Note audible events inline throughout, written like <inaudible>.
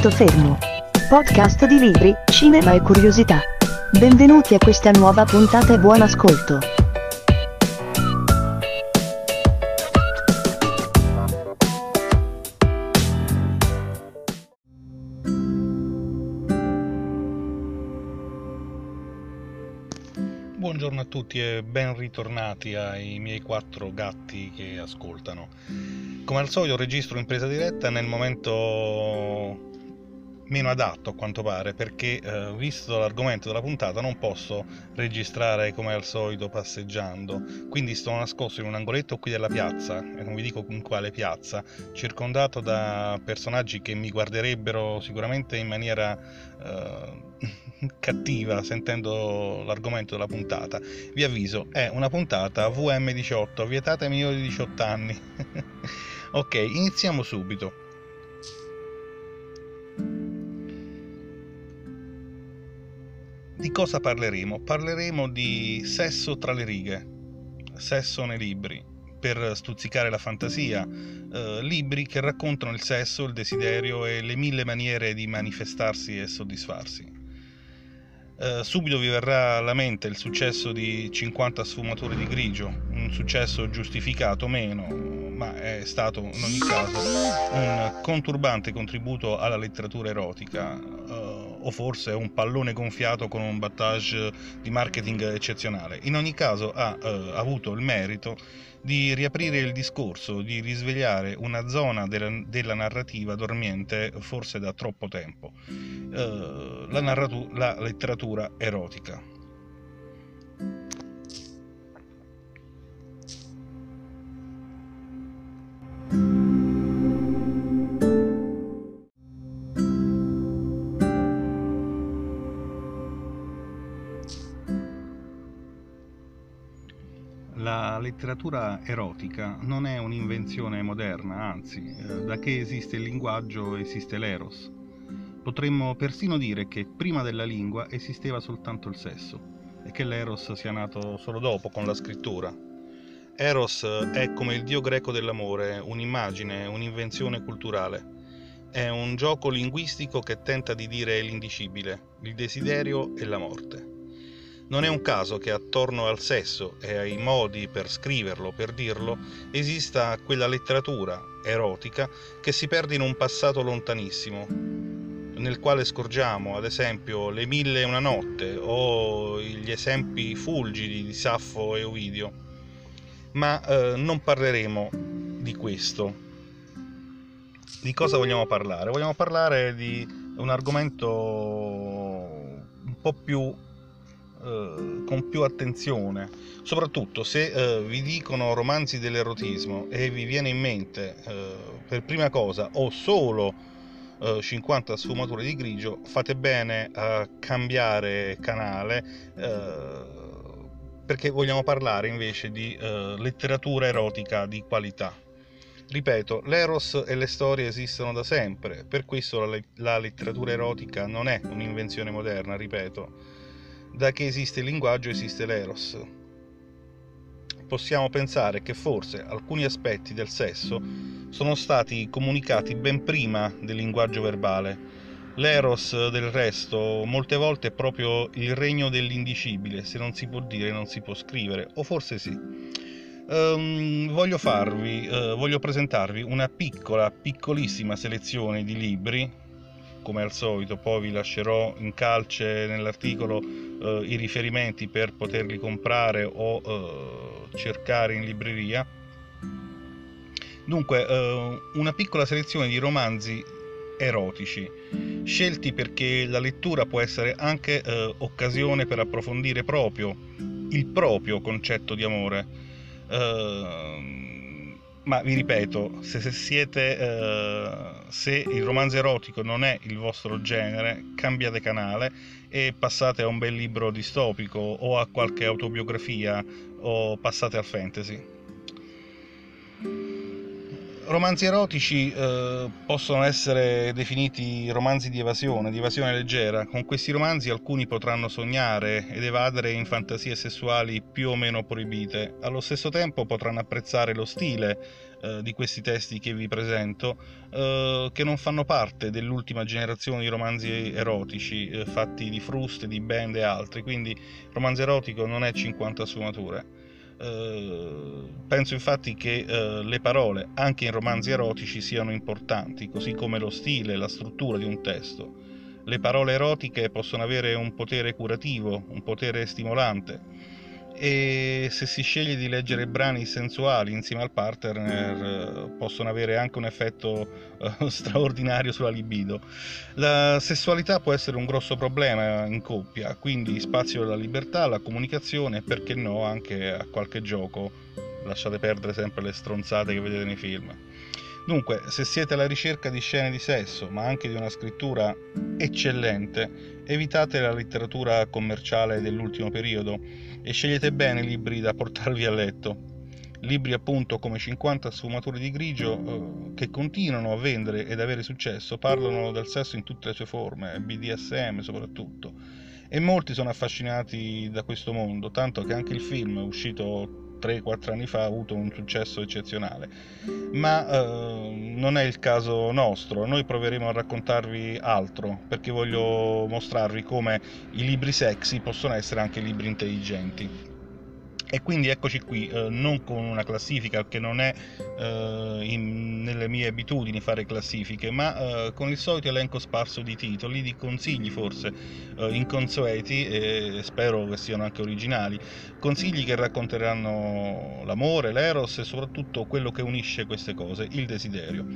Punto fermo. Podcast di libri, cinema e curiosità. Benvenuti a questa nuova puntata e buon ascolto. Buongiorno a tutti e ben ritornati ai miei quattro gatti che ascoltano. Come al solito registro in presa diretta nel momento meno adatto a quanto pare perché eh, visto l'argomento della puntata non posso registrare come al solito passeggiando. Quindi sto nascosto in un angoletto qui della piazza e non vi dico in quale piazza circondato da personaggi che mi guarderebbero sicuramente in maniera eh, <laughs> cattiva sentendo l'argomento della puntata. Vi avviso è una puntata VM18 vietata ai minori di 18 anni. <laughs> Ok iniziamo subito Di cosa parleremo? Parleremo di sesso tra le righe, sesso nei libri, per stuzzicare la fantasia, eh, libri che raccontano il sesso, il desiderio e le mille maniere di manifestarsi e soddisfarsi. Eh, subito vi verrà alla mente il successo di 50 sfumature di grigio, un successo giustificato meno, ma è stato in ogni caso un conturbante contributo alla letteratura erotica. Eh, o forse un pallone gonfiato con un battage di marketing eccezionale. In ogni caso ha eh, avuto il merito di riaprire il discorso, di risvegliare una zona della, della narrativa dormiente forse da troppo tempo, eh, la, narratu- la letteratura erotica. La letteratura erotica non è un'invenzione moderna, anzi, eh, da che esiste il linguaggio esiste l'eros. Potremmo persino dire che prima della lingua esisteva soltanto il sesso e che l'eros sia nato solo dopo, con la scrittura. Eros è come il dio greco dell'amore, un'immagine, un'invenzione culturale. È un gioco linguistico che tenta di dire l'indicibile, il desiderio e la morte. Non è un caso che attorno al sesso e ai modi per scriverlo, per dirlo, esista quella letteratura erotica che si perde in un passato lontanissimo, nel quale scorgiamo ad esempio le mille e una notte o gli esempi fulgidi di Saffo e Ovidio. Ma eh, non parleremo di questo. Di cosa vogliamo parlare? Vogliamo parlare di un argomento un po' più eh, con più attenzione, soprattutto se eh, vi dicono romanzi dell'erotismo e vi viene in mente eh, per prima cosa o solo 50 sfumature di grigio, fate bene a cambiare canale perché vogliamo parlare invece di letteratura erotica di qualità. Ripeto, l'eros e le storie esistono da sempre, per questo la, la letteratura erotica non è un'invenzione moderna, ripeto da che esiste il linguaggio esiste l'eros. Possiamo pensare che forse alcuni aspetti del sesso sono stati comunicati ben prima del linguaggio verbale. L'eros, del resto, molte volte è proprio il regno dell'indicibile, se non si può dire non si può scrivere, o forse sì. Um, voglio farvi, uh, voglio presentarvi una piccola, piccolissima selezione di libri come al solito poi vi lascerò in calce nell'articolo eh, i riferimenti per poterli comprare o eh, cercare in libreria. Dunque eh, una piccola selezione di romanzi erotici scelti perché la lettura può essere anche eh, occasione per approfondire proprio il proprio concetto di amore. Eh, ma vi ripeto, se, se siete eh, se il romanzo erotico non è il vostro genere, cambiate canale e passate a un bel libro distopico o a qualche autobiografia o passate al fantasy. Romanzi erotici eh, possono essere definiti romanzi di evasione, di evasione leggera. Con questi romanzi alcuni potranno sognare ed evadere in fantasie sessuali più o meno proibite. Allo stesso tempo potranno apprezzare lo stile eh, di questi testi che vi presento, eh, che non fanno parte dell'ultima generazione di romanzi erotici eh, fatti di fruste, di band e altri. Quindi romanzo erotico non è 50 sfumature. Eh, penso infatti che uh, le parole, anche in romanzi erotici, siano importanti, così come lo stile la struttura di un testo. Le parole erotiche possono avere un potere curativo, un potere stimolante e se si sceglie di leggere brani sensuali insieme al partner eh, possono avere anche un effetto uh, <laughs> straordinario sulla libido. La sessualità può essere un grosso problema in coppia, quindi spazio alla libertà, alla comunicazione e perché no anche a qualche gioco. Lasciate perdere sempre le stronzate che vedete nei film. Dunque, se siete alla ricerca di scene di sesso, ma anche di una scrittura eccellente, evitate la letteratura commerciale dell'ultimo periodo e scegliete bene i libri da portarvi a letto. Libri appunto come 50 sfumature di grigio eh, che continuano a vendere ed avere successo, parlano del sesso in tutte le sue forme, BDSM soprattutto. E molti sono affascinati da questo mondo, tanto che anche il film uscito 3-4 anni fa ha avuto un successo eccezionale. Ma eh, non è il caso nostro, noi proveremo a raccontarvi altro, perché voglio mostrarvi come i libri sexy possono essere anche libri intelligenti. E quindi eccoci qui, eh, non con una classifica che non è eh, in, nelle mie abitudini fare classifiche, ma eh, con il solito elenco sparso di titoli, di consigli forse eh, inconsueti e spero che siano anche originali, consigli che racconteranno l'amore, l'eros e soprattutto quello che unisce queste cose, il desiderio.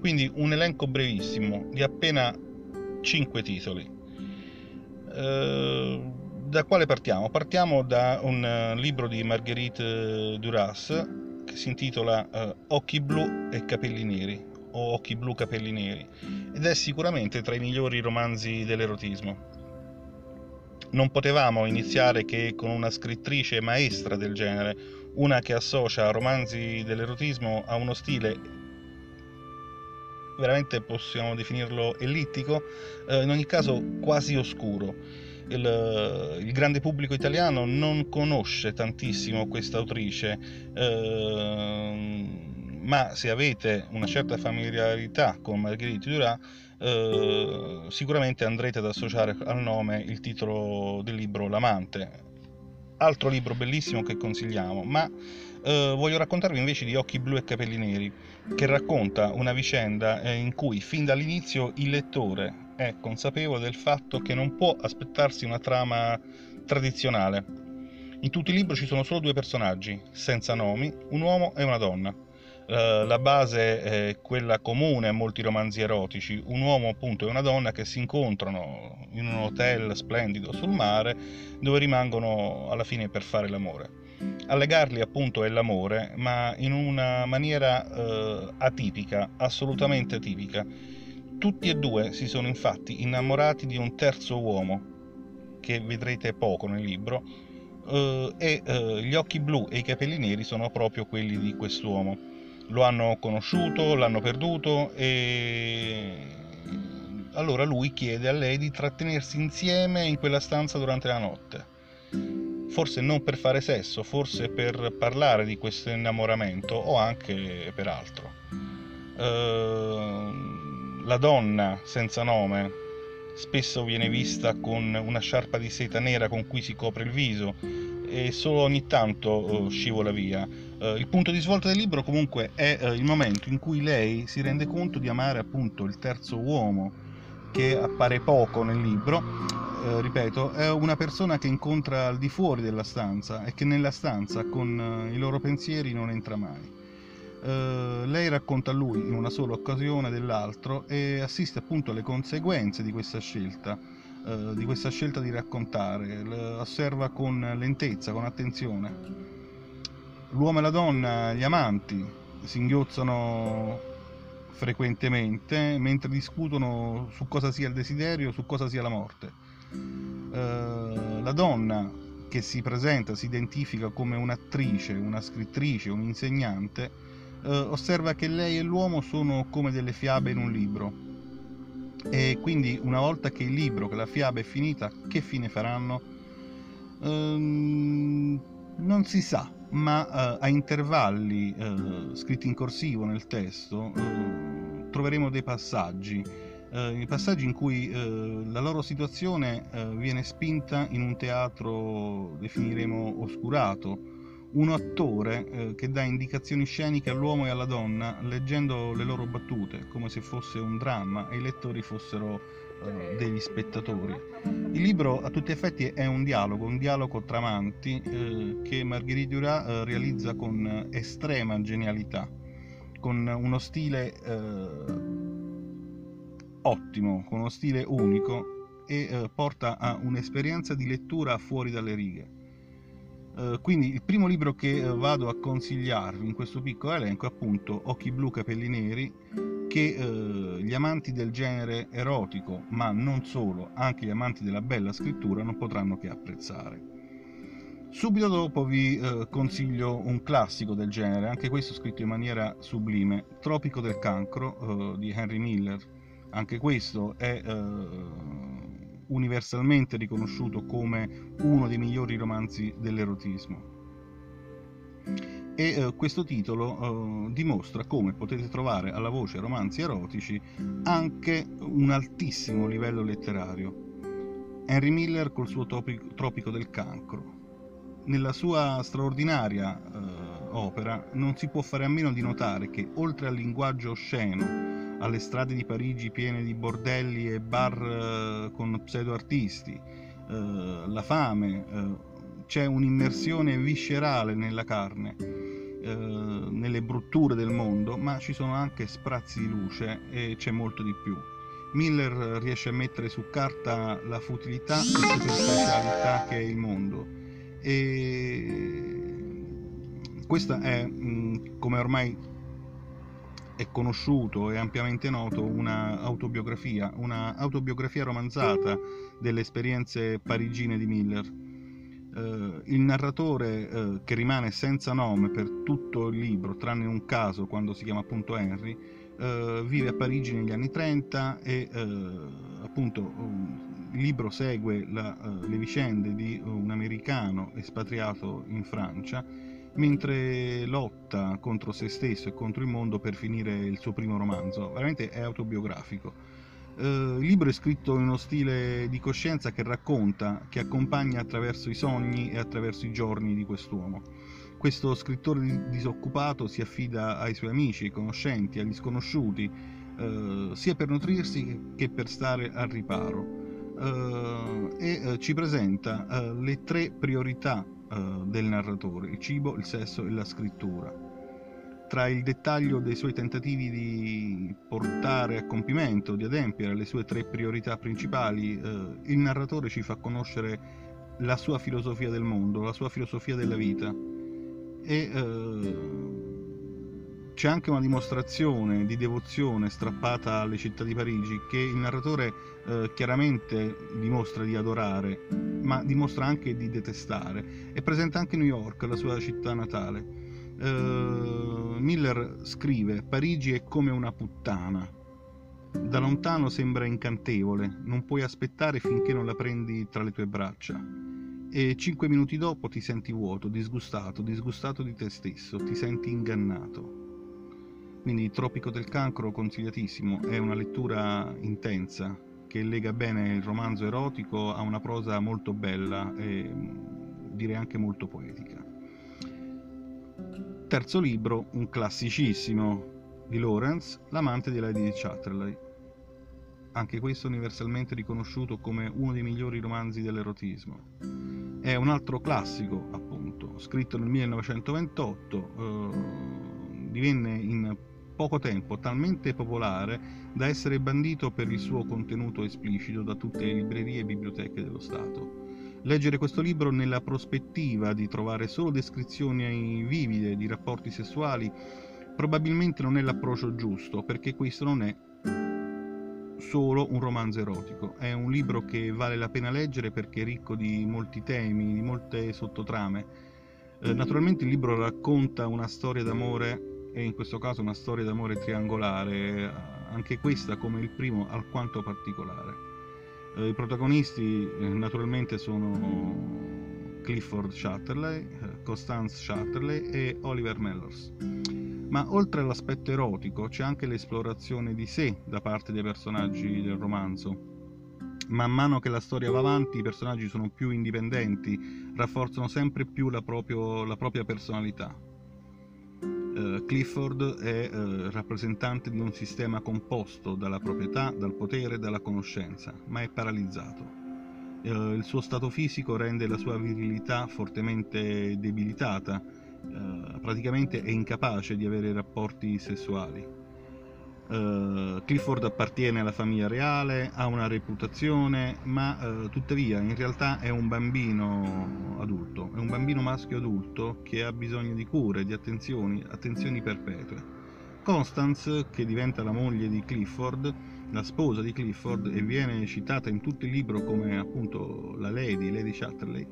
Quindi un elenco brevissimo di appena 5 titoli. Da quale partiamo? Partiamo da un uh, libro di Marguerite eh, Duras che si intitola uh, Occhi blu e capelli neri o Occhi blu capelli neri ed è sicuramente tra i migliori romanzi dell'erotismo. Non potevamo iniziare che con una scrittrice maestra del genere, una che associa romanzi dell'erotismo a uno stile veramente possiamo definirlo ellittico, eh, in ogni caso quasi oscuro il, il, grande pubblico italiano non conosce tantissimo questa autrice, eh, ma se avete una certa familiarità con Marguerite Duras, eh, sicuramente andrete ad associare al nome il titolo del libro L'amante, altro libro bellissimo che consigliamo, ma eh, voglio raccontarvi invece di Occhi blu e capelli neri, che racconta una vicenda eh, in cui fin dall'inizio il lettore è consapevole del fatto che non può aspettarsi una trama tradizionale. In tutto il libro ci sono solo due personaggi, senza nomi, un uomo e una donna. La base è quella comune a molti romanzi erotici, un uomo appunto e una donna che si incontrano in un hotel splendido sul mare dove rimangono alla fine per fare l'amore. A legarli appunto è l'amore, ma in una maniera eh, atipica, assolutamente atipica tutti e due si sono infatti innamorati di un terzo uomo, che vedrete poco nel libro, eh, e eh, gli occhi blu e i capelli neri sono proprio quelli di quest'uomo. Lo hanno conosciuto, l'hanno perduto e allora lui chiede a lei di trattenersi insieme in quella stanza durante la notte. Forse non per fare sesso, forse per parlare di questo innamoramento o anche per altro. Uh, la donna senza nome spesso viene vista con una sciarpa di seta nera con cui si copre il viso e solo ogni tanto uh, scivola via. Uh, il punto di svolta del libro comunque è uh, il momento in cui lei si rende conto di amare appunto il terzo uomo che appare poco nel libro, ripeto, è una persona che incontra al di fuori della stanza e che nella stanza con i loro pensieri non entra mai. Uh, lei racconta a lui in una sola occasione dell'altro e assiste appunto alle conseguenze di questa scelta, uh, di questa scelta di raccontare, osserva con lentezza, con attenzione. L'uomo e la donna, gli amanti, si inghiozzano frequentemente mentre discutono su cosa sia il desiderio, su cosa sia la morte. Uh, la donna che si presenta, si identifica come un'attrice, una scrittrice, un'insegnante, eh, osserva che lei e l'uomo sono come delle fiabe in un libro. E quindi una volta che il libro, che la fiaba è finita, che fine faranno? Ehm, non si sa, ma eh, a intervalli eh, scritti in corsivo nel testo eh, troveremo dei passaggi, eh, passaggi in cui eh, la loro situazione viene spinta in un teatro, definiremo oscurato, un attore eh, che dà indicazioni sceniche all'uomo e alla donna leggendo le loro battute come se fosse un dramma e i lettori fossero eh, degli spettatori. Il libro a tutti effetti è un dialogo, un dialogo tra amanti eh, che Marguerite Duras eh, realizza con estrema genialità, con uno stile eh, ottimo, con uno stile unico e eh, porta a un'esperienza di lettura fuori dalle righe. Eh, quindi il primo libro che uh, vado a consigliarvi in questo piccolo elenco è appunto Occhi blu, capelli neri, che uh, gli amanti del genere erotico, ma non solo, anche gli amanti della bella scrittura non potranno che apprezzare. Subito dopo vi consiglio un classico del genere, anche questo scritto in maniera sublime, Tropico del cancro di Henry Miller. Anche questo è universalmente riconosciuto come uno dei migliori romanzi dell'erotismo. E eh, questo titolo eh, dimostra come potete trovare alla voce romanzi erotici anche un altissimo livello letterario. Henry Miller col suo topico, Tropico del cancro. Nella sua straordinaria eh, opera non si può fare a meno di notare che oltre al linguaggio osceno alle strade di Parigi piene di bordelli e bar eh, con pseudoartisti, eh, la fame, eh, c'è un'immersione viscerale nella carne, nelle brutture del mondo, ma ci sono anche sprazzi di luce e c'è molto di più. Miller riesce a mettere su carta la futilità e superficialità che è il mondo e questa è, come ormai è conosciuto e ampiamente noto una autobiografia, una autobiografia romanzata delle esperienze parigine di Miller. Uh, il narratore uh, che rimane senza nome per tutto il libro, tranne un caso quando si chiama appunto Henry, uh, vive a Parigi negli anni 30 e appunto um, il libro segue la, le vicende di un americano espatriato in Francia mentre lotta contro se stesso e contro il mondo per finire il suo primo romanzo. Veramente è autobiografico. Uh, il libro è scritto in uno stile di coscienza che racconta, che accompagna attraverso i sogni e attraverso i giorni di quest'uomo. Questo scrittore disoccupato si affida ai suoi amici, ai conoscenti, agli sconosciuti, uh, sia per nutrirsi che per stare al riparo. Uh, e ci presenta le tre priorità uh, del narratore, il cibo, il sesso e la scrittura. Tra il dettaglio dei suoi tentativi di portare a compimento, di adempiere le sue tre priorità principali, uh, il narratore ci fa conoscere la sua filosofia del mondo, la sua filosofia della vita e uh, c'è anche una dimostrazione di devozione strappata alle città di Parigi che il narratore eh, chiaramente dimostra di adorare, ma dimostra anche di detestare. È presente anche New York, la sua città natale. Eh, Miller scrive: Parigi è come una puttana. Da lontano sembra incantevole, non puoi aspettare finché non la prendi tra le tue braccia. E cinque minuti dopo ti senti vuoto, disgustato, disgustato di te stesso, ti senti ingannato. Quindi Tropico del Cancro consigliatissimo, è una lettura intensa che lega bene il romanzo erotico a una prosa molto bella e direi anche molto poetica. Terzo libro, un classicissimo di Lawrence, L'amante di Lady Chatterley. Anche questo universalmente riconosciuto come uno dei migliori romanzi dell'erotismo. È un altro classico, appunto, scritto nel 1928, eh, divenne in poco tempo talmente popolare da essere bandito per il suo contenuto esplicito da tutte le librerie e biblioteche dello Stato. Leggere questo libro nella prospettiva di trovare solo descrizioni vivide di rapporti sessuali probabilmente non è l'approccio giusto, perché questo non è solo un romanzo erotico, è un libro che vale la pena leggere perché è ricco di molti temi, di molte sottotrame. Eh, naturalmente il libro racconta una storia d'amore e in questo caso una storia d'amore triangolare, anche questa come il primo alquanto particolare. Eh, I protagonisti eh, naturalmente sono Clifford Chatterley, eh, Constance Chatterley e Oliver Mellors. Ma oltre all'aspetto erotico c'è anche l'esplorazione di sé da parte dei personaggi del romanzo. Man mano che la storia va avanti i personaggi sono più indipendenti, rafforzano sempre più la, proprio, la propria personalità. Uh, Clifford è uh, rappresentante di un sistema composto dalla proprietà, dal potere e dalla conoscenza, ma è paralizzato. Uh, il suo stato fisico rende la sua virilità fortemente debilitata, praticamente è incapace di avere rapporti sessuali. Uh, Clifford appartiene alla famiglia reale, ha una reputazione, ma uh, tuttavia in realtà è un bambino adulto, è un bambino maschio adulto che ha bisogno di cure, di attenzioni, attenzioni perpetue. Constance, che diventa la moglie di Clifford, la sposa di Clifford e viene citata in tutto il libro come appunto la Lady, Lady Chatterley,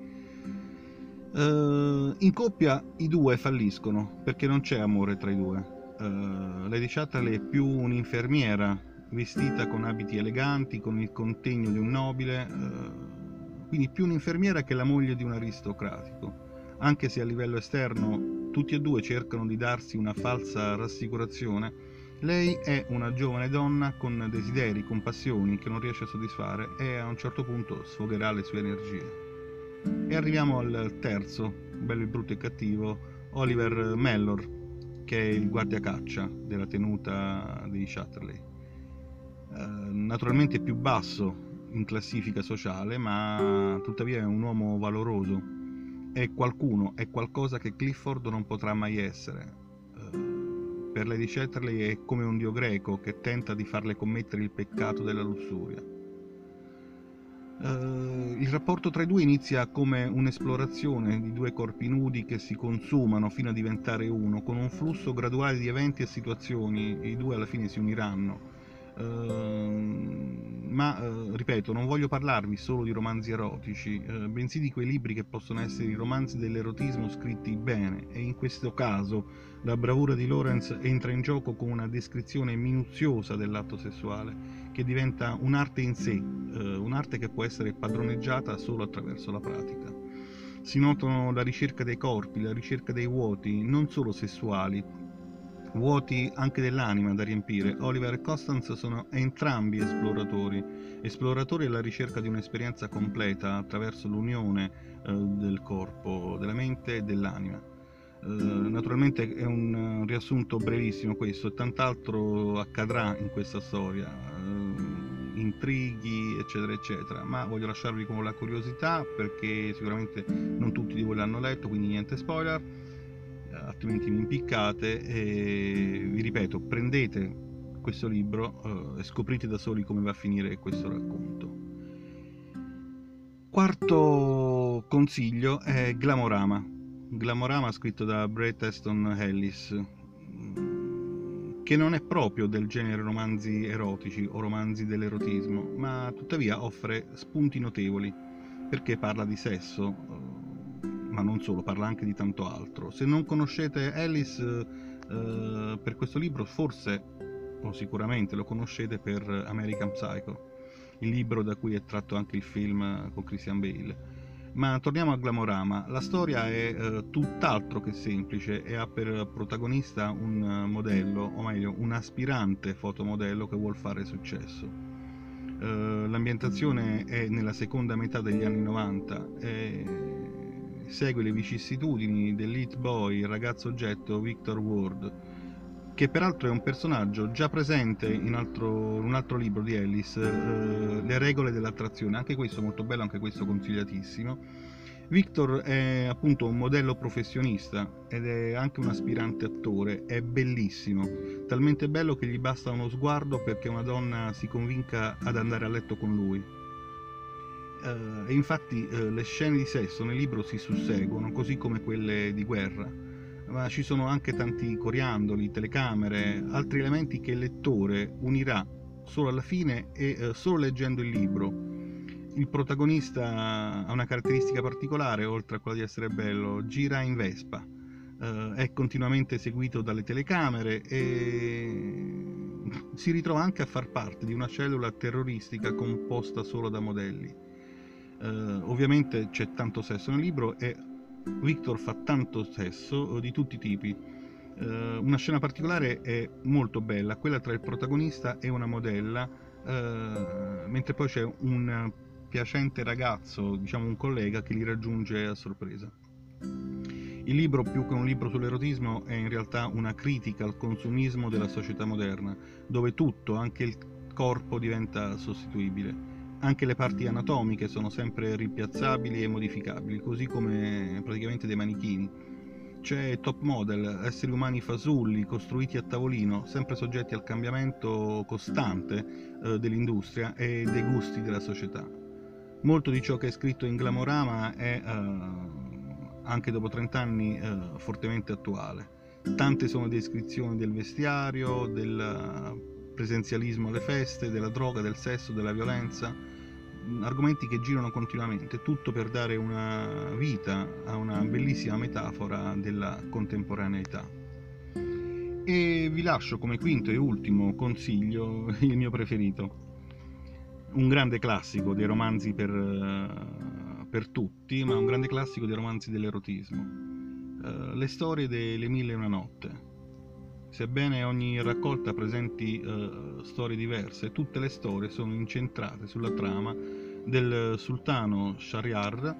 uh, in coppia i due falliscono perché non c'è amore tra i due uh, Lady Chatterley è più un'infermiera vestita con abiti eleganti, con il contegno di un nobile, uh, quindi più un'infermiera che la moglie di un aristocratico. Anche se a livello esterno tutti e due cercano di darsi una falsa rassicurazione, lei è una giovane donna con desideri, con passioni che non riesce a soddisfare e a un certo punto sfogherà le sue energie. E arriviamo al terzo, bello brutto e cattivo, Oliver Mellor, che è il guardiacaccia della tenuta dei Chatterley. Eh, naturalmente più basso in classifica sociale, ma tuttavia è un uomo valoroso. È qualcuno, è qualcosa che Clifford non potrà mai essere. Eh, per Lady Chatterley è come un dio greco che tenta di farle commettere il peccato della lussuria. Uh, il rapporto tra i due inizia come un'esplorazione di due corpi nudi che si consumano fino a diventare uno, con un flusso graduale di eventi e situazioni, i due alla fine si uniranno. Uh, ma uh, ripeto, non voglio parlarvi solo di romanzi erotici, bensì di quei libri che possono essere i romanzi dell'erotismo scritti bene, e in questo caso la bravura di Lorenz entra in gioco con una descrizione minuziosa dell'atto sessuale che diventa un'arte in sé, eh, un'arte che può essere padroneggiata solo attraverso la pratica. Si notano la ricerca dei corpi, la ricerca dei vuoti, non solo sessuali, vuoti anche dell'anima da riempire. Oliver e Constance sono entrambi esploratori, esploratori alla ricerca di un'esperienza completa attraverso l'unione eh, del corpo, della mente e dell'anima. Uh, naturalmente è un riassunto brevissimo questo e tant'altro accadrà in questa storia intrighi, eccetera, eccetera. Ma voglio lasciarvi con la curiosità perché sicuramente non tutti di voi l'hanno letto, quindi niente spoiler, eh, altrimenti mi impiccate. E vi ripeto, prendete questo libro eh, e scoprite da soli come va a finire questo racconto. Quarto consiglio è Glamorama. Glamorama scritto da Bret Easton Ellis che non è proprio del genere romanzi erotici o romanzi dell'erotismo, ma tuttavia offre spunti notevoli, perché parla di sesso, eh, ma non solo, parla anche di tanto altro. Se non conoscete Alice eh, per questo libro, forse o sicuramente lo conoscete per American Psycho, il libro da cui è tratto anche il film con Christian Bale ma torniamo a Glamorama. La storia è eh, tutt'altro che semplice e ha per protagonista un uh, modello, o meglio, un aspirante fotomodello che vuole fare successo. Uh, l'ambientazione è nella seconda metà degli anni 90 e segue le vicissitudini dell'hit boy, il ragazzo oggetto Victor Ward, che peraltro è un personaggio già presente in altro, un altro libro di Ellis, eh, Le regole dell'attrazione, anche questo molto bello, anche questo consigliatissimo. Victor è appunto un modello professionista ed è anche un aspirante attore, è bellissimo, talmente bello che gli basta uno sguardo perché una donna si convinca ad andare a letto con lui. Uh, e infatti uh, le scene di sesso nel libro si susseguono, così come quelle di guerra ma ci sono anche tanti coriandoli, telecamere, altri elementi che il lettore unirà solo alla fine e eh, solo leggendo il libro. Il protagonista ha una caratteristica particolare, oltre a quella di essere bello, gira in Vespa. eh, è continuamente seguito dalle telecamere e si ritrova anche a far parte di una cellula terroristica composta solo da modelli. Eh, ovviamente c'è tanto sesso nel libro e Victor fa tanto sesso di tutti i tipi. Eh, una scena particolare è molto bella, quella tra il protagonista e una modella, eh, mentre poi c'è un piacente ragazzo, diciamo un collega, che li raggiunge a sorpresa. Il libro, più che un libro sull'erotismo, è in realtà una critica al consumismo della società moderna, dove tutto, anche il corpo, diventa sostituibile. Anche le parti anatomiche sono sempre ripiazzabili e modificabili, così come praticamente dei manichini. C'è top model, esseri umani fasulli, costruiti a tavolino, sempre soggetti al cambiamento costante eh, dell'industria e dei gusti della società. Molto di ciò che è scritto in Glamorama è... Eh, anche dopo 30 anni eh, fortemente attuale. Tante sono descrizioni del vestiario, del presenzialismo alle feste, della droga, del sesso, della violenza, argomenti che girano continuamente, tutto per dare una vita a una bellissima metafora della contemporaneità. E vi lascio come quinto e ultimo consiglio <laughs> il mio preferito, un grande classico dei romanzi per per tutti, ma un grande classico dei romanzi dell'erotismo. Uh, le storie delle mille e una notte. Sebbene ogni raccolta presenti uh, storie diverse, tutte le storie sono incentrate sulla trama del sultano Shahryar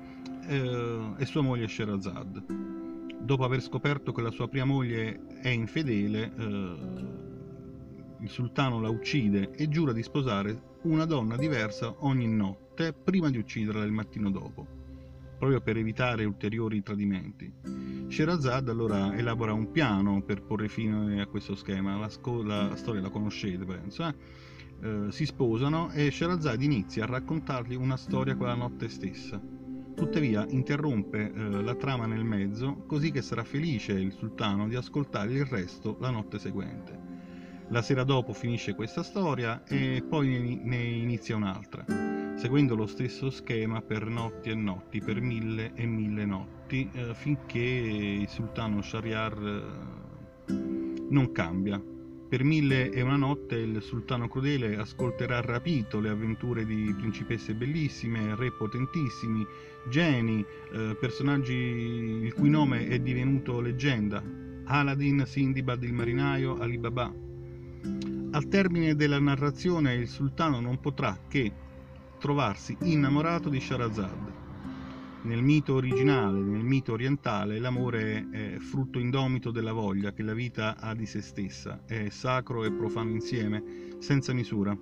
uh, e sua moglie Sherazad. Dopo aver scoperto che la sua prima moglie è infedele, il sultano la uccide e giura di sposare una donna diversa ogni notte prima di ucciderla il mattino dopo, proprio per evitare ulteriori tradimenti. Sherazad allora elabora un piano per porre fine a questo schema, la, sco- la storia la conoscete penso, eh? Eh, si sposano e Sherazad inizia a raccontargli una storia quella notte stessa. Tuttavia interrompe eh, la trama nel mezzo così che sarà felice il sultano di ascoltare il resto la notte seguente. La sera dopo finisce questa storia e poi ne inizia un'altra, seguendo lo stesso schema per notti e notti, per mille e mille notti, eh, finché il sultano Shariar eh, non cambia. Per mille e una notte il sultano crudele ascolterà rapito le avventure di principesse bellissime, re potentissimi, geni, eh, personaggi il cui nome è divenuto leggenda, Aladdin, Sindibad il marinaio, Alibaba, al termine della narrazione il sultano non potrà che trovarsi innamorato di Sharazad. Nel mito originale, nel mito orientale, l'amore è frutto indomito della voglia che la vita ha di se stessa, è sacro e profano insieme, senza misura.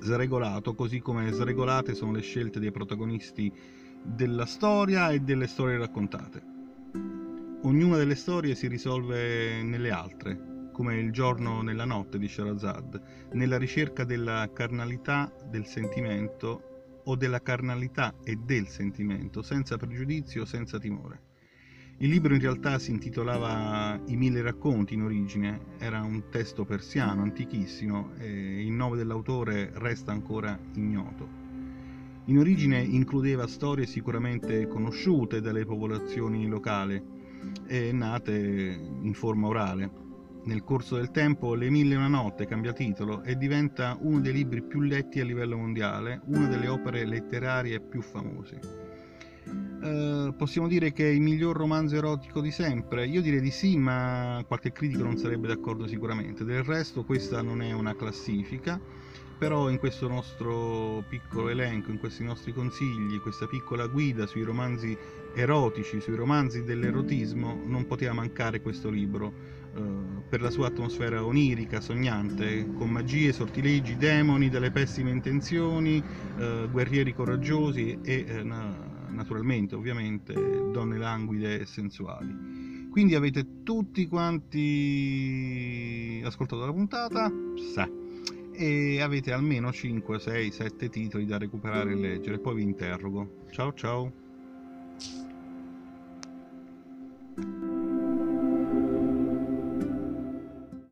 Sregolato, così come sregolate sono le scelte dei protagonisti della storia e delle storie raccontate. Ognuna delle storie si risolve nelle altre, come il giorno nella notte di Sherazad, nella ricerca della carnalità del sentimento o della carnalità e del sentimento, senza pregiudizio, senza timore. Il libro in realtà si intitolava I mille racconti in origine, era un testo persiano antichissimo e il nome dell'autore resta ancora ignoto. In origine includeva storie sicuramente conosciute dalle popolazioni locali e nate in forma orale. Nel corso del tempo Le Mille e una Notte cambia titolo e diventa uno dei libri più letti a livello mondiale, una delle opere letterarie più famose. Uh, possiamo dire che è il miglior romanzo erotico di sempre? Io direi di sì, ma qualche critico non sarebbe d'accordo sicuramente. Del resto questa non è una classifica, però in questo nostro piccolo elenco, in questi nostri consigli, questa piccola guida sui romanzi erotici, sui romanzi dell'erotismo, non poteva mancare questo libro per la sua atmosfera onirica, sognante, con magie, sortilegi, demoni, delle pessime intenzioni, eh, guerrieri coraggiosi e eh, na- naturalmente, ovviamente, donne languide e sensuali. Quindi avete tutti quanti ascoltato la puntata? Sa. E avete almeno 5, 6, 7 titoli da recuperare e leggere, poi vi interrogo. Ciao ciao!